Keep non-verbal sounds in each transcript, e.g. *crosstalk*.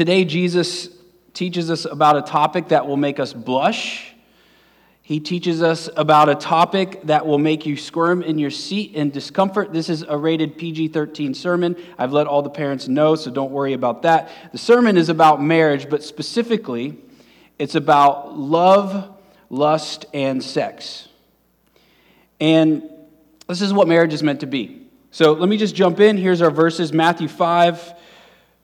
Today, Jesus teaches us about a topic that will make us blush. He teaches us about a topic that will make you squirm in your seat in discomfort. This is a rated PG 13 sermon. I've let all the parents know, so don't worry about that. The sermon is about marriage, but specifically, it's about love, lust, and sex. And this is what marriage is meant to be. So let me just jump in. Here's our verses Matthew 5,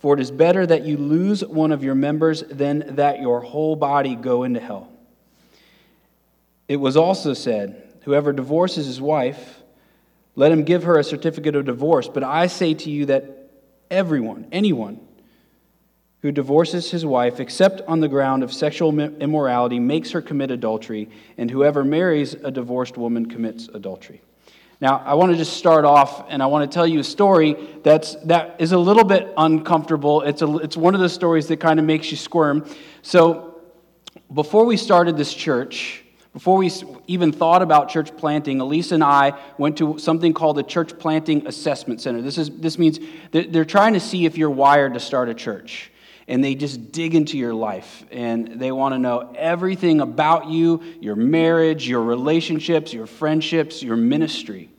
For it is better that you lose one of your members than that your whole body go into hell. It was also said, Whoever divorces his wife, let him give her a certificate of divorce. But I say to you that everyone, anyone, who divorces his wife except on the ground of sexual immorality makes her commit adultery, and whoever marries a divorced woman commits adultery. Now, I want to just start off and I want to tell you a story that's, that is a little bit uncomfortable. It's, a, it's one of the stories that kind of makes you squirm. So, before we started this church, before we even thought about church planting, Elise and I went to something called the Church Planting Assessment Center. This, is, this means they're trying to see if you're wired to start a church and they just dig into your life and they want to know everything about you, your marriage, your relationships, your friendships, your ministry.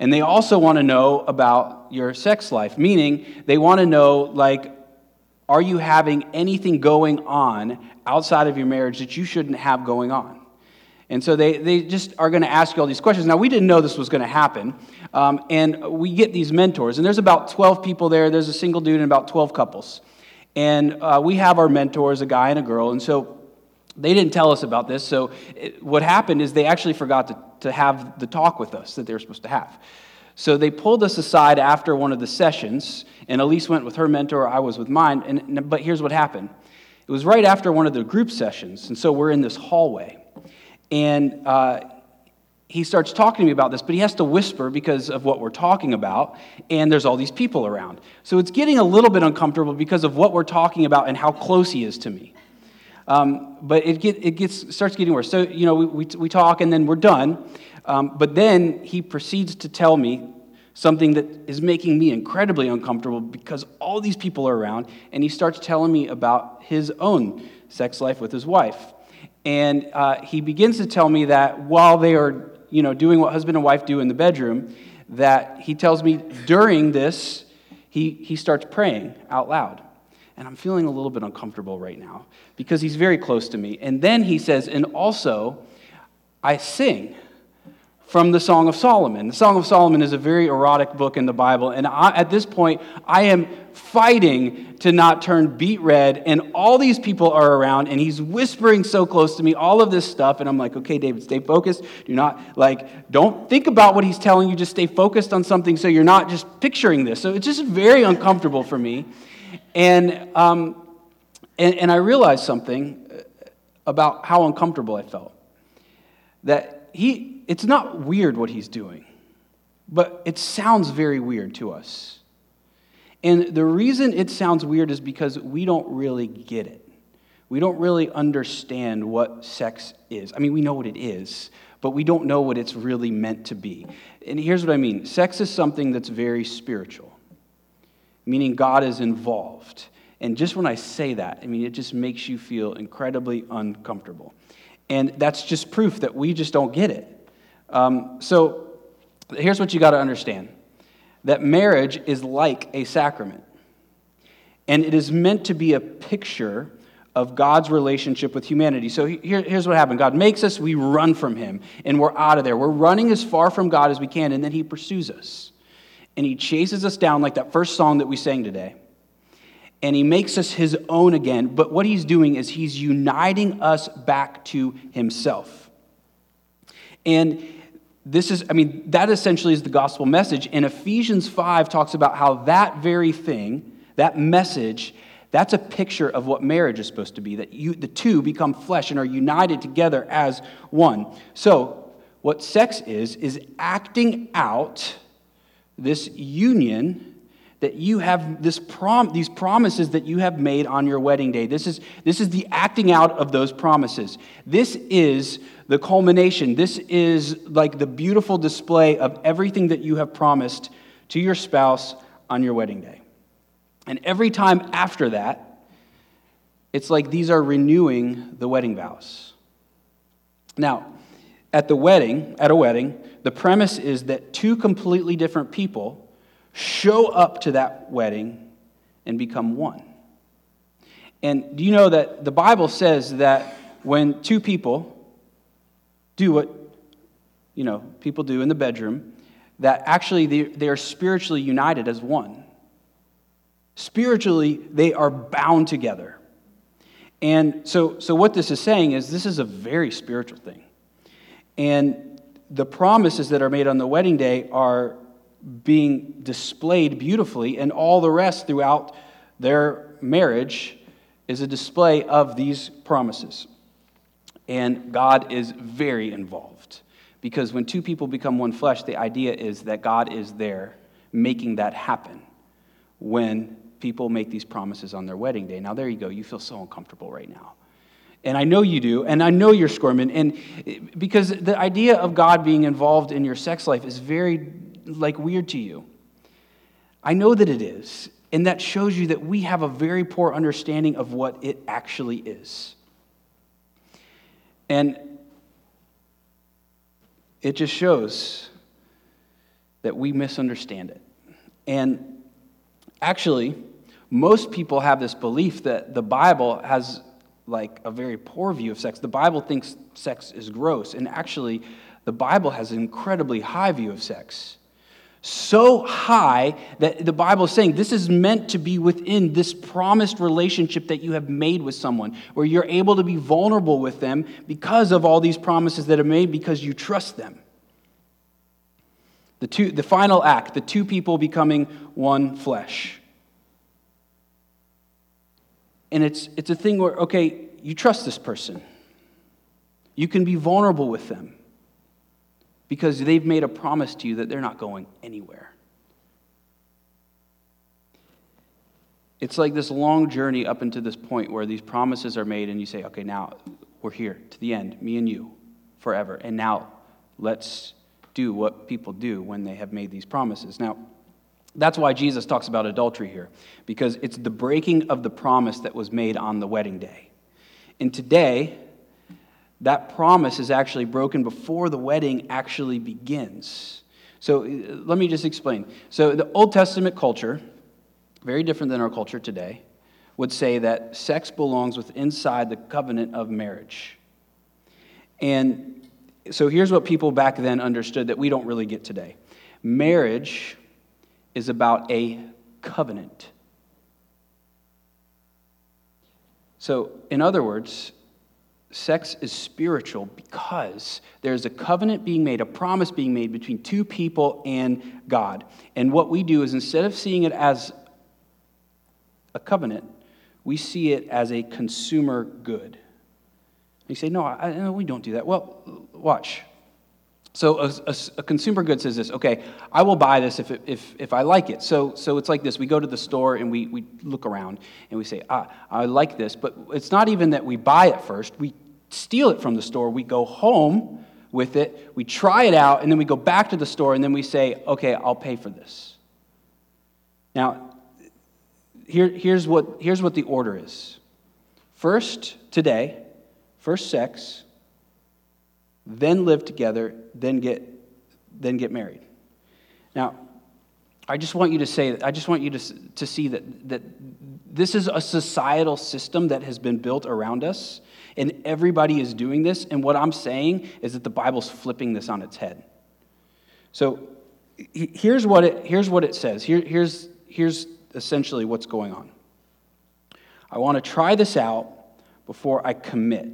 And they also want to know about your sex life, meaning they want to know, like, are you having anything going on outside of your marriage that you shouldn't have going on? And so they, they just are going to ask you all these questions. Now, we didn't know this was going to happen. Um, and we get these mentors, and there's about 12 people there. There's a single dude and about 12 couples. And uh, we have our mentors, a guy and a girl. And so they didn't tell us about this. So it, what happened is they actually forgot to, to have the talk with us that they were supposed to have. So they pulled us aside after one of the sessions, and Elise went with her mentor, I was with mine. And, but here's what happened it was right after one of the group sessions. And so we're in this hallway. And uh, he starts talking to me about this, but he has to whisper because of what we're talking about, and there's all these people around. So it's getting a little bit uncomfortable because of what we're talking about and how close he is to me. Um, but it, get, it gets, starts getting worse. So, you know, we, we, we talk and then we're done. Um, but then he proceeds to tell me something that is making me incredibly uncomfortable because all these people are around, and he starts telling me about his own sex life with his wife. And uh, he begins to tell me that while they are you know, doing what husband and wife do in the bedroom, that he tells me during this, he, he starts praying out loud. And I'm feeling a little bit uncomfortable right now because he's very close to me. And then he says, and also, I sing from the Song of Solomon. The Song of Solomon is a very erotic book in the Bible, and I, at this point, I am fighting to not turn beet red, and all these people are around, and he's whispering so close to me all of this stuff, and I'm like, okay, David, stay focused. Do not, like, don't think about what he's telling you, just stay focused on something so you're not just picturing this. So it's just very uncomfortable for me. And, um, and, and I realized something about how uncomfortable I felt. That he, it's not weird what he's doing, but it sounds very weird to us. And the reason it sounds weird is because we don't really get it. We don't really understand what sex is. I mean, we know what it is, but we don't know what it's really meant to be. And here's what I mean sex is something that's very spiritual, meaning God is involved. And just when I say that, I mean, it just makes you feel incredibly uncomfortable. And that's just proof that we just don't get it. Um, so here's what you got to understand that marriage is like a sacrament, and it is meant to be a picture of God's relationship with humanity. So here, here's what happened God makes us, we run from Him, and we're out of there. We're running as far from God as we can, and then He pursues us. And He chases us down, like that first song that we sang today. And He makes us His own again. But what He's doing is He's uniting us back to Himself. And this is, I mean, that essentially is the gospel message. And Ephesians 5 talks about how that very thing, that message, That's a picture of what marriage is supposed to be that you, the two become flesh and are united together as one. So, what sex is, is acting out this union that you have this prom, these promises that you have made on your wedding day. This is, this is the acting out of those promises. This is the culmination. This is like the beautiful display of everything that you have promised to your spouse on your wedding day. And every time after that, it's like these are renewing the wedding vows. Now, at the wedding, at a wedding, the premise is that two completely different people show up to that wedding and become one. And do you know that the Bible says that when two people do what you know people do in the bedroom, that actually they, they are spiritually united as one. Spiritually, they are bound together. And so, so what this is saying is this is a very spiritual thing. And the promises that are made on the wedding day are being displayed beautifully, and all the rest throughout their marriage is a display of these promises. And God is very involved because when two people become one flesh, the idea is that God is there making that happen when people make these promises on their wedding day. Now, there you go. You feel so uncomfortable right now. And I know you do, and I know you're squirming. And because the idea of God being involved in your sex life is very like weird to you. I know that it is, and that shows you that we have a very poor understanding of what it actually is. And it just shows that we misunderstand it. And actually, most people have this belief that the Bible has like a very poor view of sex. The Bible thinks sex is gross, and actually, the Bible has an incredibly high view of sex so high that the Bible is saying this is meant to be within this promised relationship that you have made with someone, where you're able to be vulnerable with them because of all these promises that are made because you trust them. The, two, the final act, the two people becoming one flesh. And it's, it's a thing where, okay, you trust this person. You can be vulnerable with them because they've made a promise to you that they're not going anywhere. It's like this long journey up into this point where these promises are made, and you say, okay, now we're here to the end, me and you, forever. And now let's do what people do when they have made these promises. Now, that's why Jesus talks about adultery here, because it's the breaking of the promise that was made on the wedding day. And today, that promise is actually broken before the wedding actually begins. So uh, let me just explain. So the Old Testament culture, very different than our culture today, would say that sex belongs with inside the covenant of marriage. And so here's what people back then understood that we don't really get today. Marriage is about a covenant. So, in other words, sex is spiritual because there's a covenant being made, a promise being made between two people and God. And what we do is instead of seeing it as a covenant, we see it as a consumer good. You say, no, I, no we don't do that. Well, watch. So a, a, a, consumer good says this, okay, I will buy this if, it, if, if I like it. So, so it's like this. We go to the store and we, we look around and we say, ah, I like this. But it's not even that we buy it first. We steal it from the store. We go home with it, we try it out, and then we go back to the store and then we say, okay, I'll pay for this. Now, here, here's, what, here's what the order is. First, today, first sex, then live together, then get, then get married. Now, I just want you to say, I just want you to, to see that, that this is a societal system that has been built around us, and everybody is doing this. And what I'm saying is that the Bible's flipping this on its head. So here's what it, here's what it says. Here, here's, here's essentially what's going on. I want to try this out before I commit.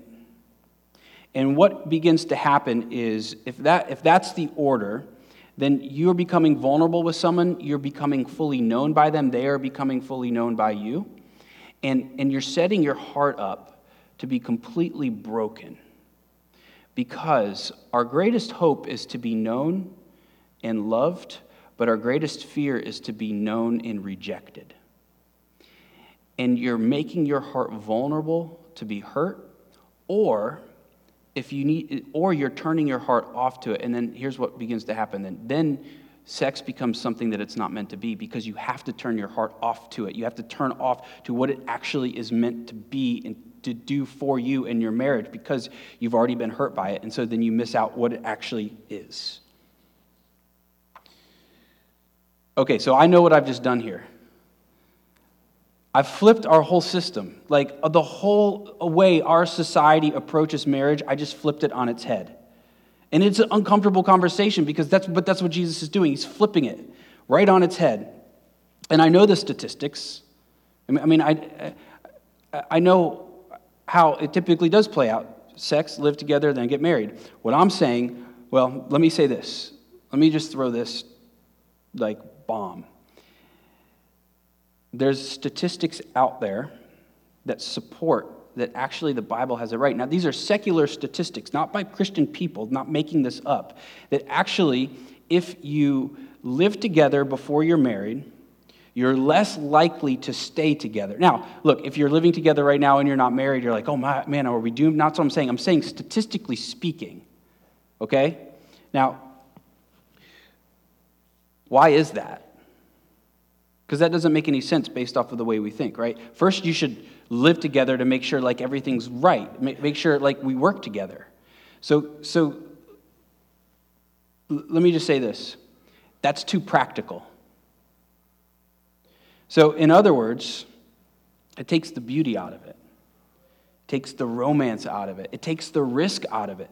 And what begins to happen is if, that, if that's the order, then you're becoming vulnerable with someone, you're becoming fully known by them, they are becoming fully known by you. And, and you're setting your heart up to be completely broken because our greatest hope is to be known and loved, but our greatest fear is to be known and rejected. And you're making your heart vulnerable to be hurt, or if you need, or you're turning your heart off to it, and then here's what begins to happen then. Then sex becomes something that it's not meant to be because you have to turn your heart off to it. You have to turn off to what it actually is meant to be and to do for you in your marriage because you've already been hurt by it. And so then you miss out what it actually is. Okay, so I know what I've just done here. I've flipped our whole system. Like uh, the whole uh, way our society approaches marriage, I just flipped it on its head. And it's an uncomfortable conversation because that's, but that's what Jesus is doing. He's flipping it right on its head. And I know the statistics. I mean, I, mean, I, I know how it typically does play out sex, live together, then get married. What I'm saying, well, let me say this. Let me just throw this like bomb. There's statistics out there that support that actually the Bible has it right. Now, these are secular statistics, not by Christian people, not making this up. That actually, if you live together before you're married, you're less likely to stay together. Now, look, if you're living together right now and you're not married, you're like, oh my, man, are we doomed? Not what I'm saying. I'm saying statistically speaking, okay? Now, why is that? Because that doesn't make any sense based off of the way we think, right? First, you should live together to make sure like everything's right, make sure like we work together. So, so let me just say this that's too practical. So, in other words, it takes the beauty out of it, it takes the romance out of it, it takes the risk out of it.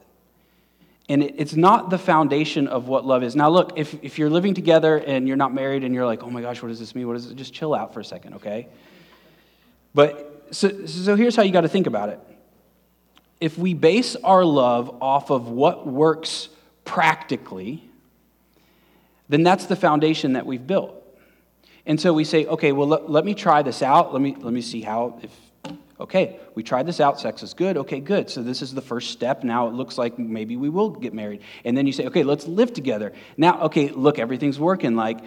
And it's not the foundation of what love is. Now, look, if, if you're living together and you're not married and you're like, oh my gosh, what does this mean? What does it? Just chill out for a second, okay? But so, so here's how you got to think about it. If we base our love off of what works practically, then that's the foundation that we've built. And so we say, okay, well, let, let me try this out. Let me, let me see how, if, okay, we tried this out. Sex is good. Okay, good. So this is the first step. Now it looks like maybe we will get married. And then you say, okay, let's live together. Now, okay, look, everything's working. Like,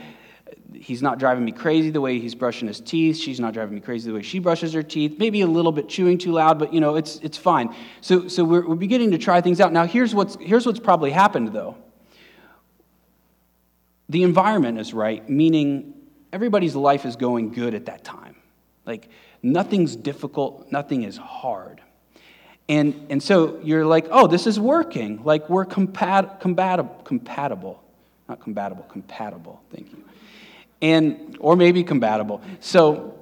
he's not driving me crazy the way he's brushing his teeth. She's not driving me crazy the way she brushes her teeth. Maybe a little bit chewing too loud, but you know, it's, it's fine. So, so we're, we're beginning to try things out. Now, here's what's, here's what's probably happened though. The environment is right, meaning everybody's life is going good at that time. Like nothing's difficult, nothing is hard. And, and so you're like, oh, this is working. Like we're compat- compatible, compatible, not compatible, compatible. Thank you. And, or maybe compatible. So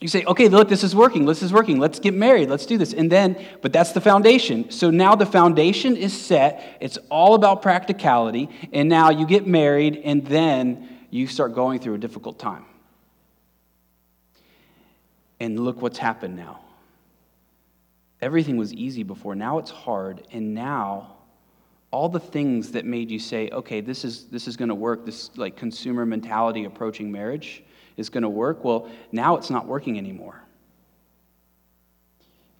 you say, okay, look, this is working. This is working. Let's get married. Let's do this. And then, but that's the foundation. So now the foundation is set. It's all about practicality. And now you get married, and then you start going through a difficult time. And look what's happened now. Everything was easy before. Now it's hard. And now, all the things that made you say, okay, this is, this is going to work, this like consumer mentality approaching marriage is going to work, well, now it's not working anymore.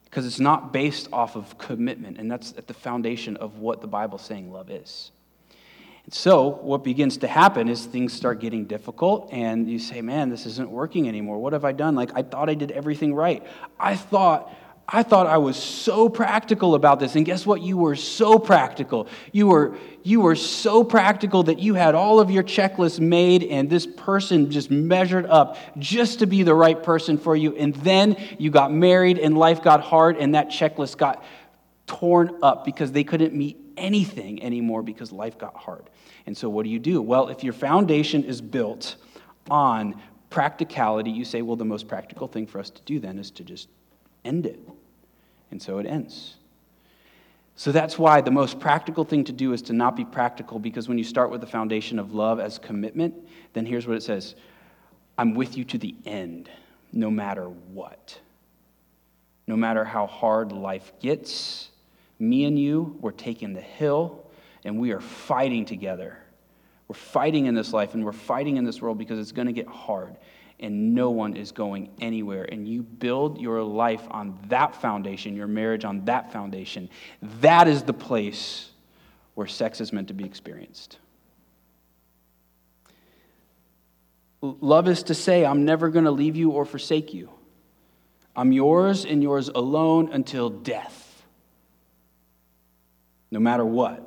Because it's not based off of commitment. And that's at the foundation of what the Bible's saying love is. So, what begins to happen is things start getting difficult, and you say, Man, this isn't working anymore. What have I done? Like, I thought I did everything right. I thought. I thought I was so practical about this. And guess what? You were so practical. You were, you were so practical that you had all of your checklists made, and this person just measured up just to be the right person for you. And then you got married, and life got hard, and that checklist got torn up because they couldn't meet anything anymore because life got hard. And so, what do you do? Well, if your foundation is built on practicality, you say, well, the most practical thing for us to do then is to just end it. And so it ends. So that's why the most practical thing to do is to not be practical because when you start with the foundation of love as commitment, then here's what it says I'm with you to the end, no matter what. No matter how hard life gets, me and you, we're taking the hill and we are fighting together. We're fighting in this life and we're fighting in this world because it's going to get hard. and no one is going anywhere. And you build your life on that foundation, your marriage on that foundation. That is the place where sex is meant to be experienced. Love is to say, I'm never going to leave you or forsake you. I'm yours and yours alone until death, no matter what.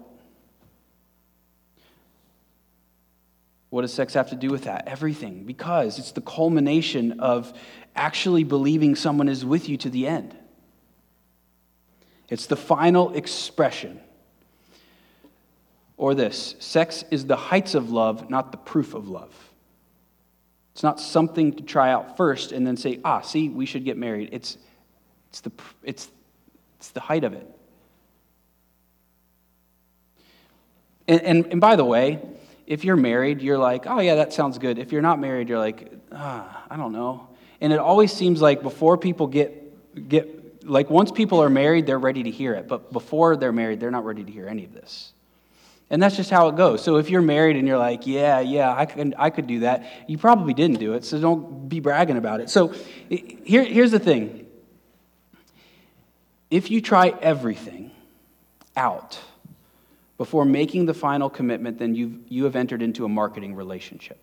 What does sex have to do with that? Everything, because it's the culmination of actually believing someone is with you to the end. It's the final expression. Or this sex is the heights of love, not the proof of love. It's not something to try out first and then say, ah, see, we should get married. It's, it's, the, it's, it's the height of it. And, and, and by the way, if you're married, you're like, oh, yeah, that sounds good. If you're not married, you're like, ah, I don't know. And it always seems like before people get, get, like, once people are married, they're ready to hear it. But before they're married, they're not ready to hear any of this. And that's just how it goes. So if you're married and you're like, yeah, yeah, I could, I could do that, you probably didn't do it, so don't be bragging about it. So here, here's the thing if you try everything out, before making the final commitment, then you've, you have entered into a marketing relationship.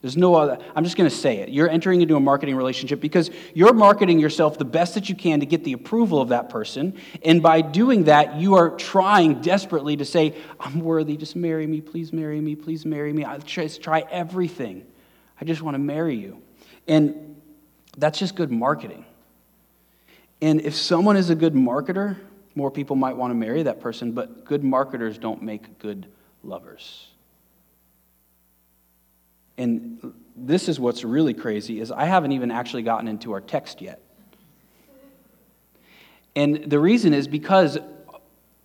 There's no other, I'm just going to say it. You're entering into a marketing relationship because you're marketing yourself the best that you can to get the approval of that person. And by doing that, you are trying desperately to say, I'm worthy, just marry me, please marry me, please marry me. I just try everything. I just want to marry you. And that's just good marketing. And if someone is a good marketer, more people might want to marry that person, but good marketers don't make good lovers. And this is what's really crazy is I haven't even actually gotten into our text yet. And the reason is because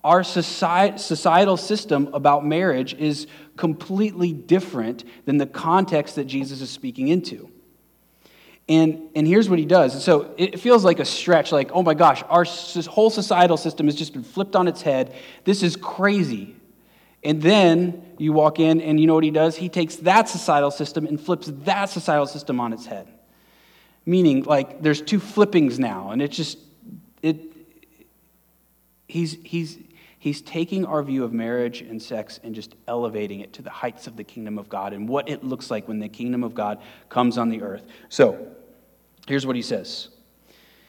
our societal system about marriage is completely different than the context that Jesus is speaking into. And, and here's what he does. So it feels like a stretch, like, oh my gosh, our whole societal system has just been flipped on its head. This is crazy. And then you walk in, and you know what he does? He takes that societal system and flips that societal system on its head. Meaning, like, there's two flippings now, and it's just, it, he's, he's, he's taking our view of marriage and sex and just elevating it to the heights of the kingdom of God and what it looks like when the kingdom of God comes on the earth. So, Here's what he says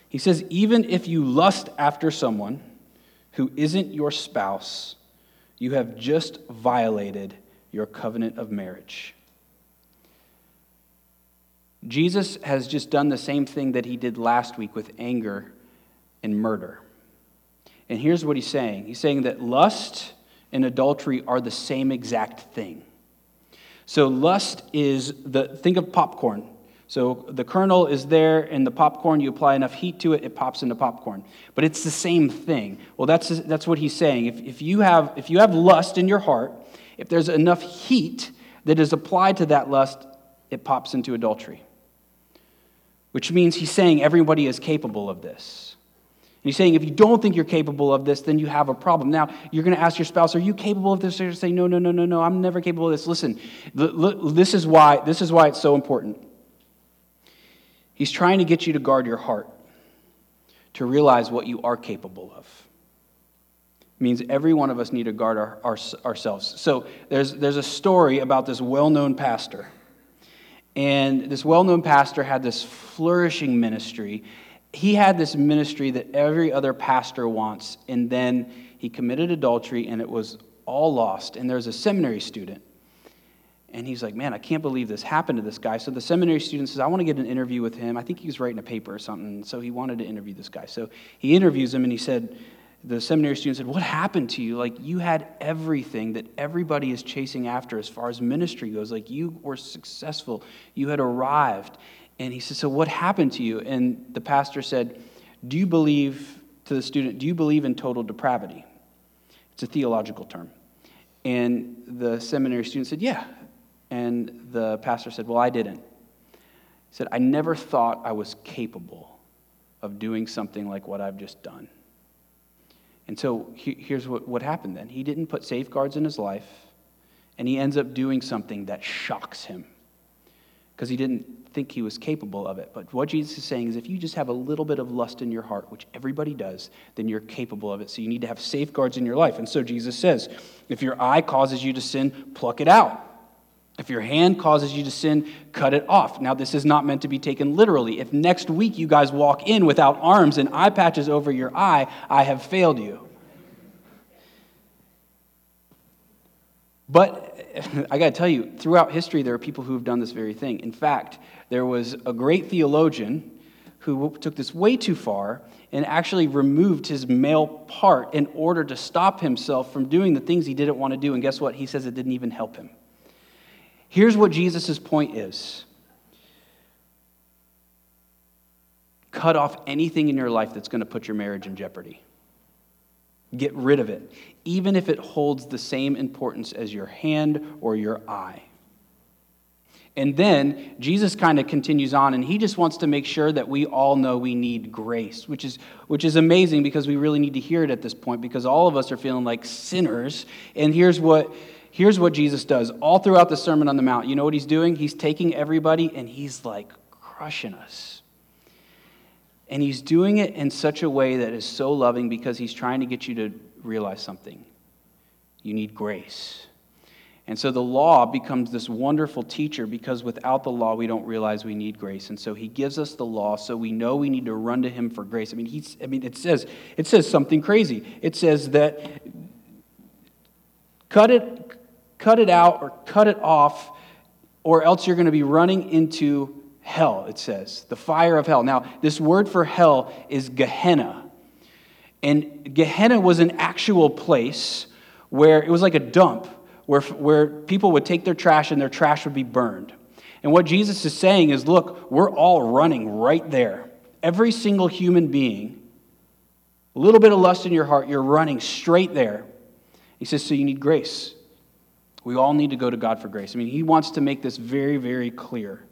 He says, Even if you lust after someone who isn't your spouse, you have just violated your covenant of marriage. Jesus has just done the same thing that he did last week with anger and murder. And here's what he's saying He's saying that lust and adultery are the same exact thing. So, lust is the, think of popcorn. So the kernel is there in the popcorn. You apply enough heat to it, it pops into popcorn. But it's the same thing. Well, that's, that's what he's saying. If, if, you have, if you have lust in your heart, if there's enough heat that is applied to that lust, it pops into adultery. Which means he's saying everybody is capable of this. He's saying if you don't think you're capable of this, then you have a problem. Now, you're going to ask your spouse, Are you capable of this? Or say, No, no, no, no, no, I'm never capable of this. Listen, this is why, this is why it's so important. He's trying to get you to guard your heart, to realize what you are capable of. It means every one of us need to guard our, our, ourselves. So there's, there's a story about this well known pastor. And this well known pastor had this flourishing ministry. He had this ministry that every other pastor wants, and then he committed adultery, and it was all lost. And there's a seminary student and he's like, Man, I can't believe this happened to this guy. So the seminary student says, I want to get an interview with him. I think he was writing a paper or something. So he wanted to interview this guy. So he interviews him and he said, The seminary student said, What happened to you? Like, you had everything that everybody is chasing after as far as ministry goes. Like, you were successful, you had arrived. And he said, So what happened to you? And the pastor said, Do you believe, to the student, do you believe in total depravity? It's a theological term. And the seminary student said, Yeah, and the pastor said, Well, I didn't. He said, I never thought I was capable of doing something like what I've just done. And so here's what, what happened then he didn't put safeguards in his life, and he ends up doing something that shocks him because he didn't think he was capable of it. But what Jesus is saying is if you just have a little bit of lust in your heart, which everybody does, then you're capable of it. So you need to have safeguards in your life. And so Jesus says, if your eye causes you to sin, pluck it out. If your hand causes you to sin, cut it off. Now, this is not meant to be taken literally. If next week you guys walk in without arms and eye patches over your eye, I have failed you. But *laughs* I got to tell you, throughout history, there are people who have done this very thing. In fact, there was a great theologian who took this way too far and actually removed his male part in order to stop himself from doing the things he didn't want to do. And guess what? He says it didn't even help him. Here's what Jesus' point is cut off anything in your life that's going to put your marriage in jeopardy. Get rid of it, even if it holds the same importance as your hand or your eye. And then Jesus kind of continues on, and he just wants to make sure that we all know we need grace, which is, which is amazing because we really need to hear it at this point because all of us are feeling like sinners. And here's what, here's what Jesus does all throughout the Sermon on the Mount. You know what he's doing? He's taking everybody and he's like crushing us. And he's doing it in such a way that is so loving because he's trying to get you to realize something. You need grace. And so the law becomes this wonderful teacher because without the law, we don't realize we need grace. And so he gives us the law so we know we need to run to him for grace. I mean, he's, I mean it, says, it says something crazy. It says that cut it, cut it out or cut it off, or else you're going to be running into hell, it says, the fire of hell. Now, this word for hell is Gehenna. And Gehenna was an actual place where it was like a dump where, where people would take their trash and their trash would be burned. And what Jesus is saying is look, we're all running right there. Every single human being, a little bit of lust in your heart, you're running straight there. He says, so you need grace. We all need to go to God for grace. I mean, he wants to make this very, very clear.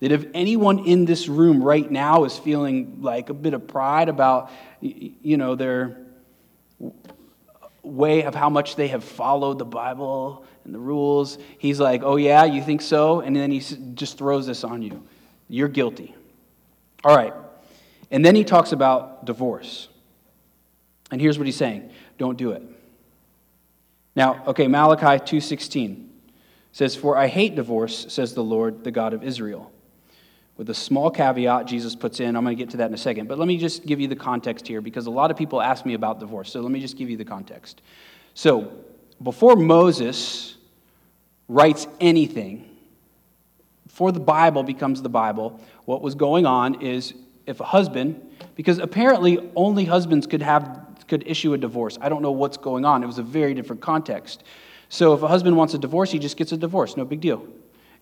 That if anyone in this room right now is feeling like a bit of pride about, you know, their way of how much they have followed the Bible and the rules, he's like, oh, yeah, you think so? And then he just throws this on you. You're guilty. All right. And then he talks about divorce. And here's what he's saying don't do it. Now, okay, Malachi 2:16 says, "For I hate divorce," says the Lord, the God of Israel with a small caveat Jesus puts in. I'm going to get to that in a second. But let me just give you the context here because a lot of people ask me about divorce. So let me just give you the context. So before Moses writes anything, before the Bible becomes the Bible, what was going on is if a husband, because apparently only husbands could have could issue a divorce. I don't know what's going on. It was a very different context. So if a husband wants a divorce, he just gets a divorce. No big deal.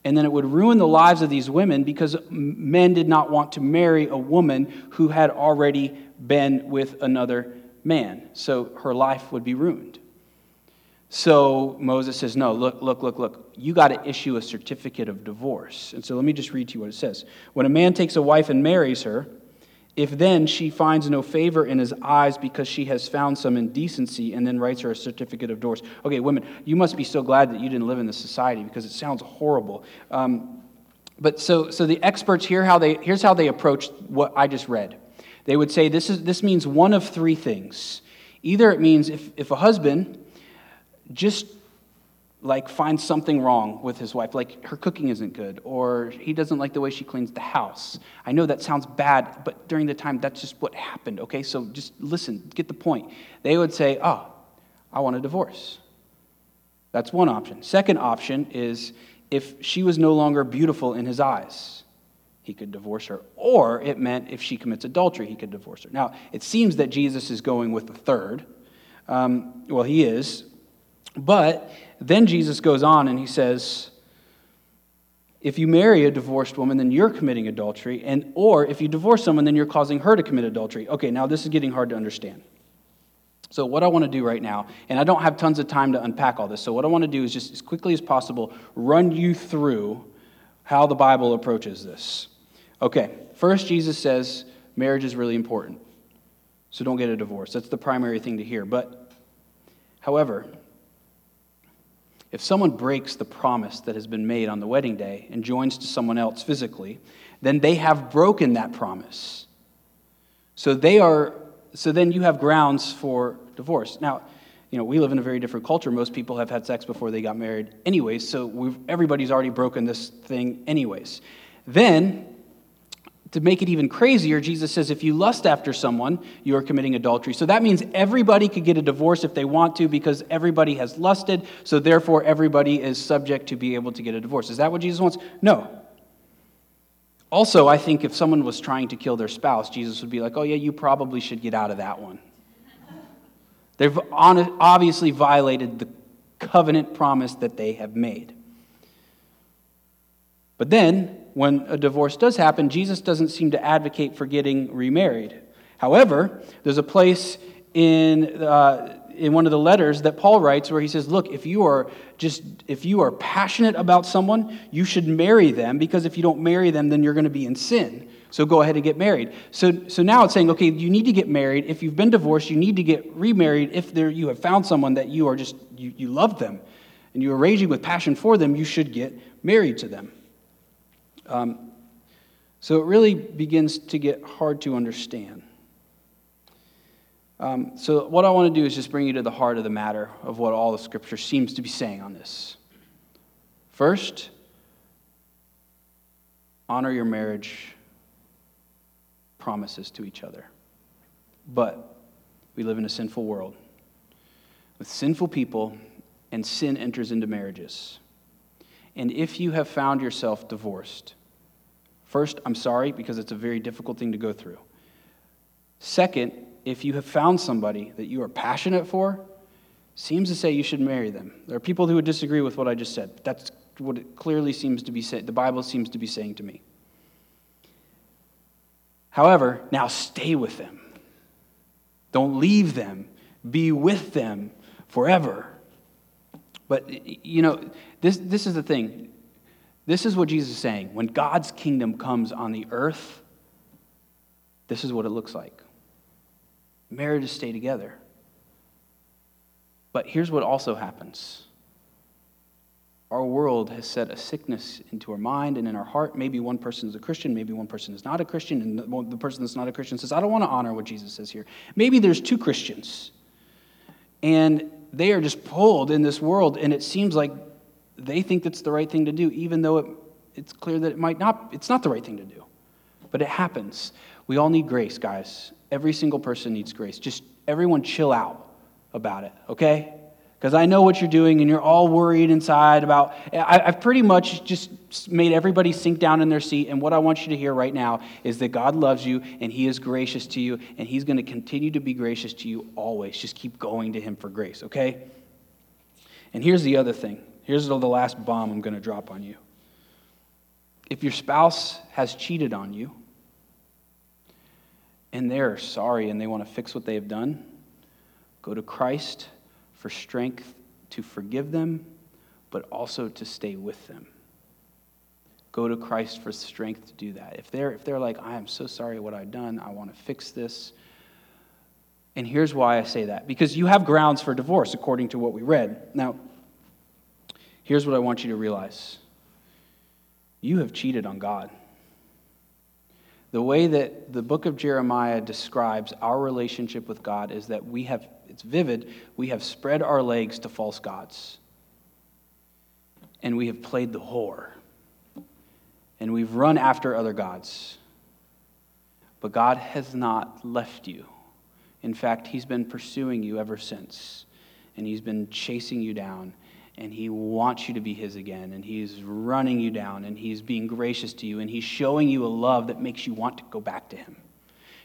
And then it would ruin the lives of these women because men did not want to marry a woman who had already been with another man. So her life would be ruined. So Moses says, No, look, look, look, look. You got to issue a certificate of divorce. And so let me just read to you what it says. When a man takes a wife and marries her, if then she finds no favor in his eyes because she has found some indecency and then writes her a certificate of divorce. Okay, women, you must be so glad that you didn't live in this society because it sounds horrible. Um, but so, so the experts here, how they, here's how they approach what I just read. They would say this, is, this means one of three things. Either it means if, if a husband just like finds something wrong with his wife, like her cooking isn't good, or he doesn't like the way she cleans the house. I know that sounds bad, but during the time, that's just what happened, okay? So just listen, get the point. They would say, Oh, I want a divorce. That's one option. Second option is if she was no longer beautiful in his eyes, he could divorce her. Or it meant if she commits adultery, he could divorce her. Now, it seems that Jesus is going with the third. Um, well, he is. But then Jesus goes on and he says, if you marry a divorced woman, then you're committing adultery, and or if you divorce someone, then you're causing her to commit adultery. Okay, now this is getting hard to understand. So what I want to do right now, and I don't have tons of time to unpack all this, so what I want to do is just as quickly as possible run you through how the Bible approaches this. Okay, first Jesus says marriage is really important. So don't get a divorce. That's the primary thing to hear. But however, If someone breaks the promise that has been made on the wedding day and joins to someone else physically, then they have broken that promise. So they are so then you have grounds for divorce. Now, you know, we live in a very different culture. Most people have had sex before they got married anyways, so everybody's already broken this thing anyways. Then to make it even crazier, Jesus says if you lust after someone, you are committing adultery. So that means everybody could get a divorce if they want to because everybody has lusted, so therefore everybody is subject to be able to get a divorce. Is that what Jesus wants? No. Also, I think if someone was trying to kill their spouse, Jesus would be like, oh, yeah, you probably should get out of that one. They've obviously violated the covenant promise that they have made. But then, when a divorce does happen, Jesus doesn't seem to advocate for getting remarried. However, there's a place in, uh, in one of the letters that Paul writes where he says, Look, if you are just if you are passionate about someone, you should marry them because if you don't marry them, then you're going to be in sin. So go ahead and get married. So, so now it's saying, okay, you need to get married. If you've been divorced, you need to get remarried. If there, you have found someone that you are just, you, you love them and you are raging with passion for them, you should get married to them. Um, so it really begins to get hard to understand. Um, so, what I want to do is just bring you to the heart of the matter of what all the scripture seems to be saying on this. First, honor your marriage promises to each other. But we live in a sinful world with sinful people, and sin enters into marriages. And if you have found yourself divorced, First, I'm sorry because it's a very difficult thing to go through. Second, if you have found somebody that you are passionate for, seems to say you should marry them. There are people who would disagree with what I just said. That's what it clearly seems to be saying. The Bible seems to be saying to me. However, now stay with them. Don't leave them. Be with them forever. But, you know, this, this is the thing. This is what Jesus is saying. When God's kingdom comes on the earth, this is what it looks like. Marriages stay together. But here's what also happens our world has set a sickness into our mind and in our heart. Maybe one person is a Christian, maybe one person is not a Christian, and the person that's not a Christian says, I don't want to honor what Jesus says here. Maybe there's two Christians, and they are just pulled in this world, and it seems like they think it's the right thing to do, even though it, it's clear that it might not, it's not the right thing to do. But it happens. We all need grace, guys. Every single person needs grace. Just everyone chill out about it, okay? Because I know what you're doing and you're all worried inside about. I, have pretty much just made everybody sink down in their seat. And what I want you to hear right now is that God loves you and He is gracious to you and He's going to continue to be gracious to you always. Just keep going to Him for grace, okay? And here's the other thing Here's the last bomb I'm going to drop on you. If your spouse has cheated on you and they're sorry and they want to fix what they have done, go to Christ for strength to forgive them, but also to stay with them. Go to Christ for strength to do that. If they're, if they're like, I am so sorry what I've done, I want to fix this. And here's why I say that because you have grounds for divorce, according to what we read. Now, Here's what I want you to realize you have cheated on God. The way that the book of Jeremiah describes our relationship with God is that we have, it's vivid, we have spread our legs to false gods. And we have played the whore. And we've run after other gods. But God has not left you. In fact, He's been pursuing you ever since. And He's been chasing you down and he wants you to be his again and he's running you down and he's being gracious to you and he's showing you a love that makes you want to go back to him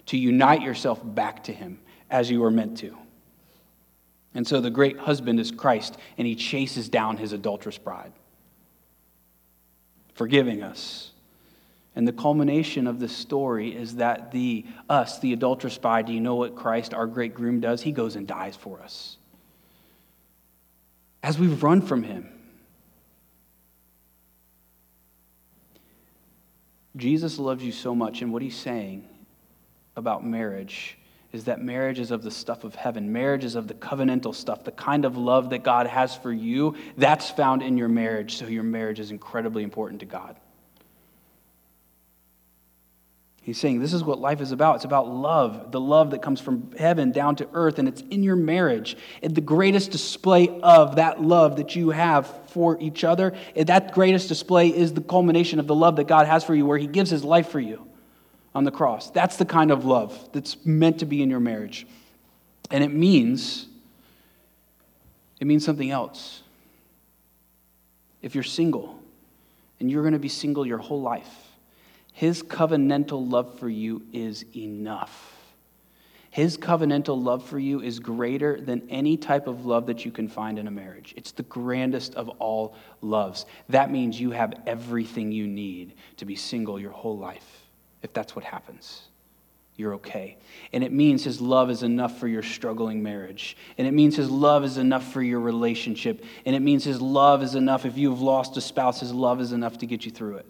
to unite yourself back to him as you were meant to. And so the great husband is christ and he chases down his adulterous bride forgiving us. And the culmination of this story is that the us the adulterous bride do you know what christ our great groom does? He goes and dies for us as we run from Him. Jesus loves you so much, and what He's saying about marriage is that marriage is of the stuff of heaven. Marriage is of the covenantal stuff, the kind of love that God has for you. That's found in your marriage, so your marriage is incredibly important to God. He's saying this is what life is about. It's about love, the love that comes from heaven down to earth, and it's in your marriage. And the greatest display of that love that you have for each other, that greatest display is the culmination of the love that God has for you, where He gives His life for you on the cross. That's the kind of love that's meant to be in your marriage. And it means, it means something else. If you're single, and you're going to be single your whole life, his covenantal love for you is enough. His covenantal love for you is greater than any type of love that you can find in a marriage. It's the grandest of all loves. That means you have everything you need to be single your whole life, if that's what happens. You're okay. And it means his love is enough for your struggling marriage. And it means his love is enough for your relationship. And it means his love is enough if you've lost a spouse, his love is enough to get you through it.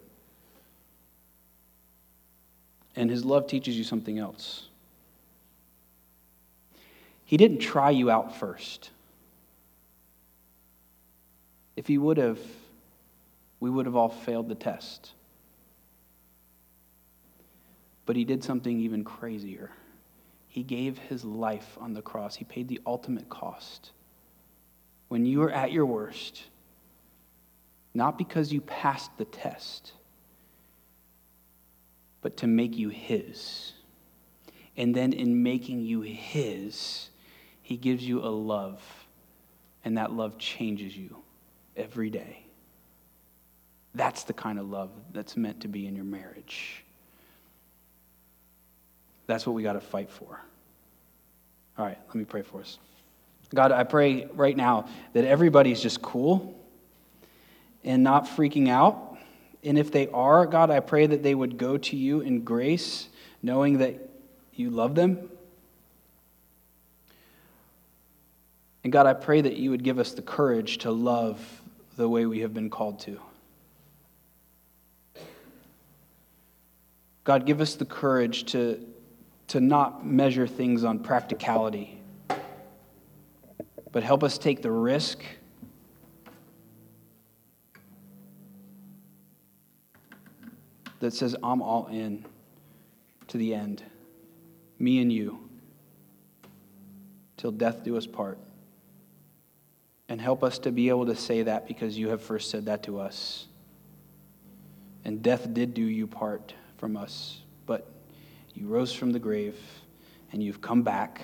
And his love teaches you something else. He didn't try you out first. If he would have, we would have all failed the test. But he did something even crazier. He gave his life on the cross, he paid the ultimate cost. When you were at your worst, not because you passed the test but to make you His. And then in making you His, He gives you a love, and that love changes you every day. That's the kind of love that's meant to be in your marriage. That's what we got to fight for. All right, let me pray for us. God, I pray right now that everybody's just cool and not freaking out and if they are, God, I pray that they would go to you in grace, knowing that you love them. And God, I pray that you would give us the courage to love the way we have been called to. God, give us the courage to, to not measure things on practicality, but help us take the risk that says, I'm all in to the end, me and you, till death do us part. And help us to be able to say that because you have first said that to us. And death did do you part from us, but you rose from the grave and you've come back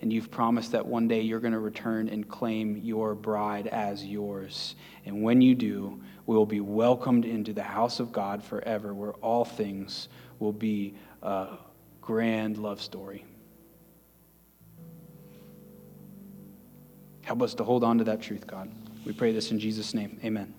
and you've promised that one day you're going to return and claim your bride as yours. And when you do, we will be welcomed into the house of God forever, where all things will be a grand love story. Help us to hold on to that truth, God. We pray this in Jesus' name. Amen.